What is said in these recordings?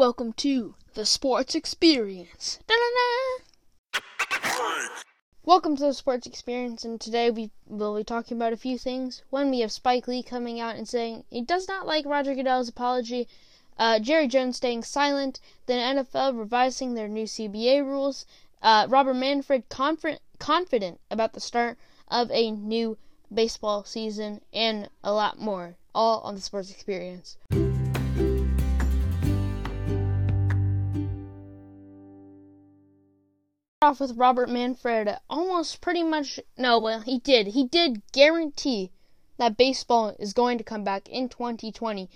Welcome to the Sports Experience. Da-da-da. Welcome to the Sports Experience, and today we will be talking about a few things. One, we have Spike Lee coming out and saying he does not like Roger Goodell's apology. Uh, Jerry Jones staying silent. The NFL revising their new CBA rules. Uh, Robert Manfred confident confident about the start of a new baseball season, and a lot more. All on the Sports Experience. Off with Robert Manfred almost pretty much no well he did. He did guarantee that baseball is going to come back in 2020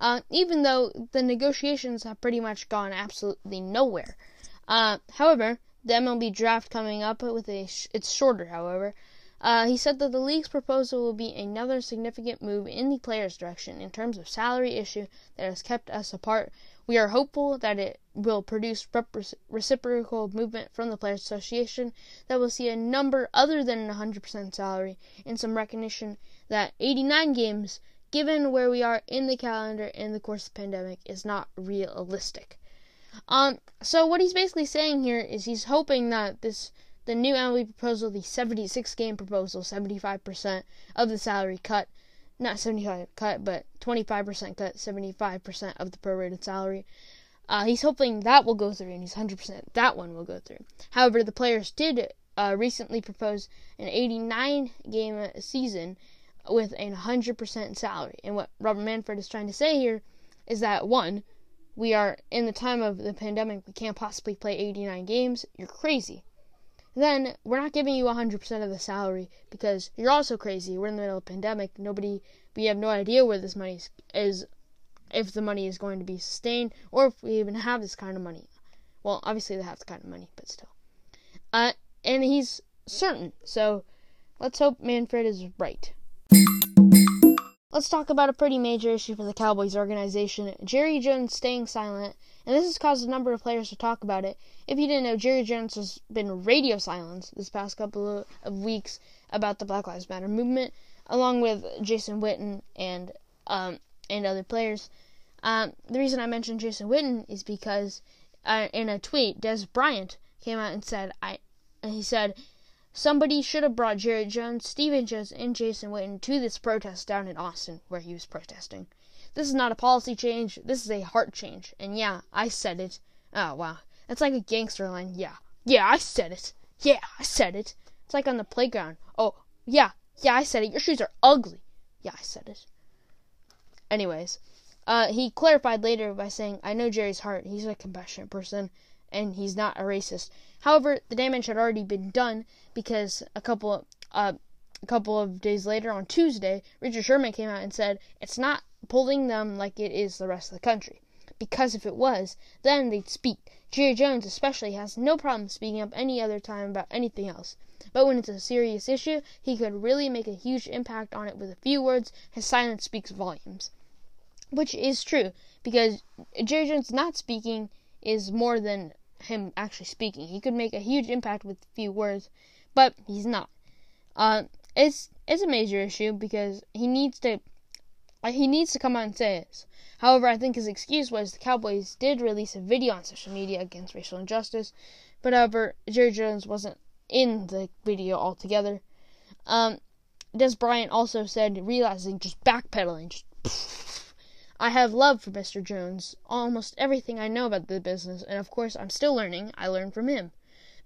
uh, even though the negotiations have pretty much gone absolutely nowhere. Uh, however the MLB draft coming up with a sh- it's shorter however uh, he said that the league's proposal will be another significant move in the players' direction in terms of salary issue that has kept us apart we are hopeful that it will produce reciprocal movement from the Players Association that will see a number other than 100% salary and some recognition that 89 games, given where we are in the calendar in the course of the pandemic, is not realistic. Um, so what he's basically saying here is he's hoping that this the new MLB proposal, the 76 game proposal, 75% of the salary cut, not 75 cut, but 25% cut, 75% of the prorated salary. Uh, he's hoping that will go through, and he's 100% that one will go through. However, the players did uh, recently propose an 89 game season with a 100% salary. And what Robert Manfred is trying to say here is that one, we are in the time of the pandemic, we can't possibly play 89 games. You're crazy then we're not giving you 100% of the salary because you're also crazy. We're in the middle of a pandemic. Nobody, we have no idea where this money is, if the money is going to be sustained or if we even have this kind of money. Well, obviously they have the kind of money, but still. Uh, and he's certain. So let's hope Manfred is right. Let's talk about a pretty major issue for the Cowboys organization Jerry Jones staying silent, and this has caused a number of players to talk about it. If you didn't know, Jerry Jones has been radio silence this past couple of weeks about the Black Lives Matter movement, along with Jason Witten and um, and other players. Um, the reason I mentioned Jason Witten is because uh, in a tweet, Dez Bryant came out and said, "I," he said, Somebody should have brought Jerry Jones, Stephen Jones, and Jason Witten to this protest down in Austin where he was protesting. This is not a policy change, this is a heart change. And yeah, I said it. Oh, wow. That's like a gangster line. Yeah. Yeah, I said it. Yeah, I said it. It's like on the playground. Oh, yeah. Yeah, I said it. Your shoes are ugly. Yeah, I said it. Anyways, uh, he clarified later by saying, I know Jerry's heart. He's a compassionate person and he's not a racist. However, the damage had already been done because a couple uh, a couple of days later on Tuesday, Richard Sherman came out and said it's not pulling them like it is the rest of the country. Because if it was, then they'd speak. Jerry Jones especially has no problem speaking up any other time about anything else. But when it's a serious issue, he could really make a huge impact on it with a few words. His silence speaks volumes. Which is true, because Jerry Jones not speaking is more than him actually speaking. He could make a huge impact with few words, but he's not. Uh, it's it's a major issue because he needs to he needs to come out and say it. However, I think his excuse was the Cowboys did release a video on social media against racial injustice, but however, Jerry Jones wasn't in the video altogether. Um, Dez Bryant also said realizing just backpedaling, just I have love for Mr. Jones, almost everything I know about the business, and of course I'm still learning. I learn from him.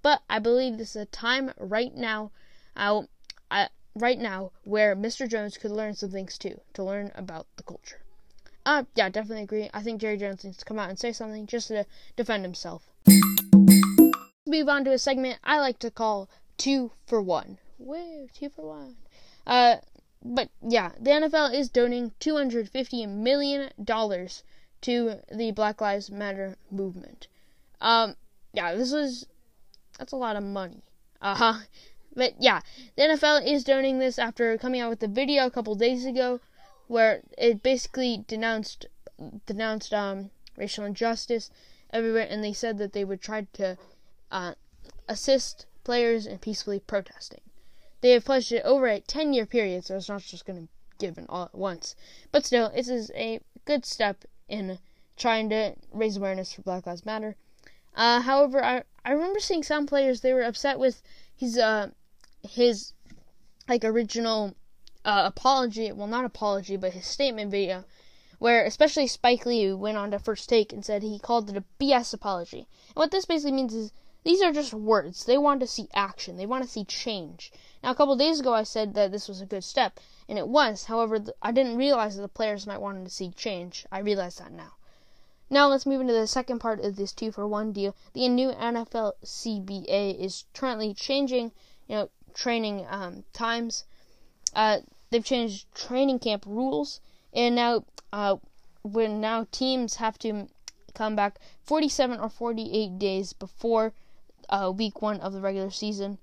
But I believe this is a time right now, I, I, right now where Mr. Jones could learn some things too, to learn about the culture. Uh, yeah, definitely agree. I think Jerry Jones needs to come out and say something just to defend himself. Move on to a segment I like to call two for one. Woo, two for one. Uh, but yeah, the NFL is donating 250 million dollars to the Black Lives Matter movement. Um, yeah, this is that's a lot of money. Uh huh. But yeah, the NFL is donating this after coming out with a video a couple days ago, where it basically denounced denounced um racial injustice everywhere, and they said that they would try to uh, assist players in peacefully protesting. They have pledged it over a 10 year period, so it's not just going to give it all at once. But still, this is a good step in trying to raise awareness for Black Lives Matter. Uh, however, I I remember seeing some players they were upset with his uh his like original uh, apology. Well, not apology, but his statement video, where especially Spike Lee went on to First Take and said he called it a BS apology. And what this basically means is these are just words. They want to see action. They want to see change. Now, a couple days ago, I said that this was a good step, and it was. However, I didn't realize that the players might want to see change. I realize that now. Now let's move into the second part of this two for one deal. The new NFL CBA is currently changing, you know, training um, times. Uh, they've changed training camp rules, and now uh, when now teams have to come back 47 or 48 days before uh, week one of the regular season.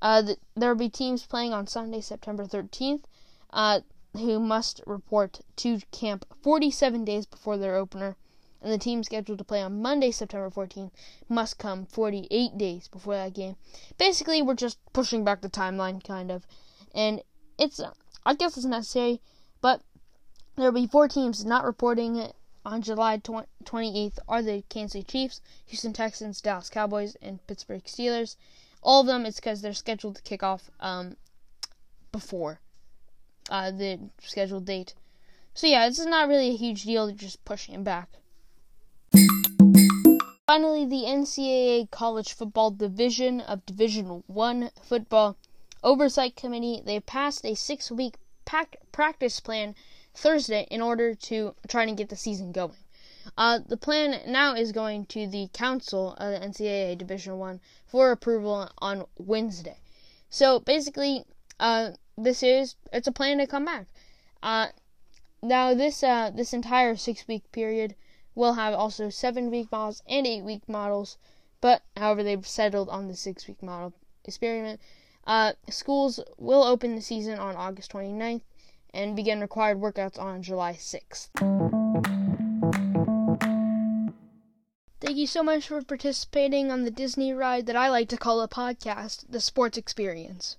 Uh, th- there will be teams playing on Sunday, September 13th, uh, who must report to camp 47 days before their opener, and the team scheduled to play on Monday, September 14th, must come 48 days before that game. Basically, we're just pushing back the timeline, kind of, and it's I guess it's necessary, but there will be four teams not reporting on July 28th are the Kansas City Chiefs, Houston Texans, Dallas Cowboys, and Pittsburgh Steelers. All of them, it's because they're scheduled to kick off um, before uh, the scheduled date. So yeah, this is not really a huge deal. They're just pushing it back. Finally, the NCAA College Football Division of Division One Football Oversight Committee they passed a six-week practice plan Thursday in order to try and get the season going. Uh, the plan now is going to the council of the NCAA Division One for approval on Wednesday. So basically, uh, this is it's a plan to come back. Uh, now this uh, this entire six week period will have also seven week models and eight week models, but however they've settled on the six week model experiment. Uh, schools will open the season on August 29th and begin required workouts on July 6th. Thank you so much for participating on the Disney ride that I like to call a podcast, The Sports Experience.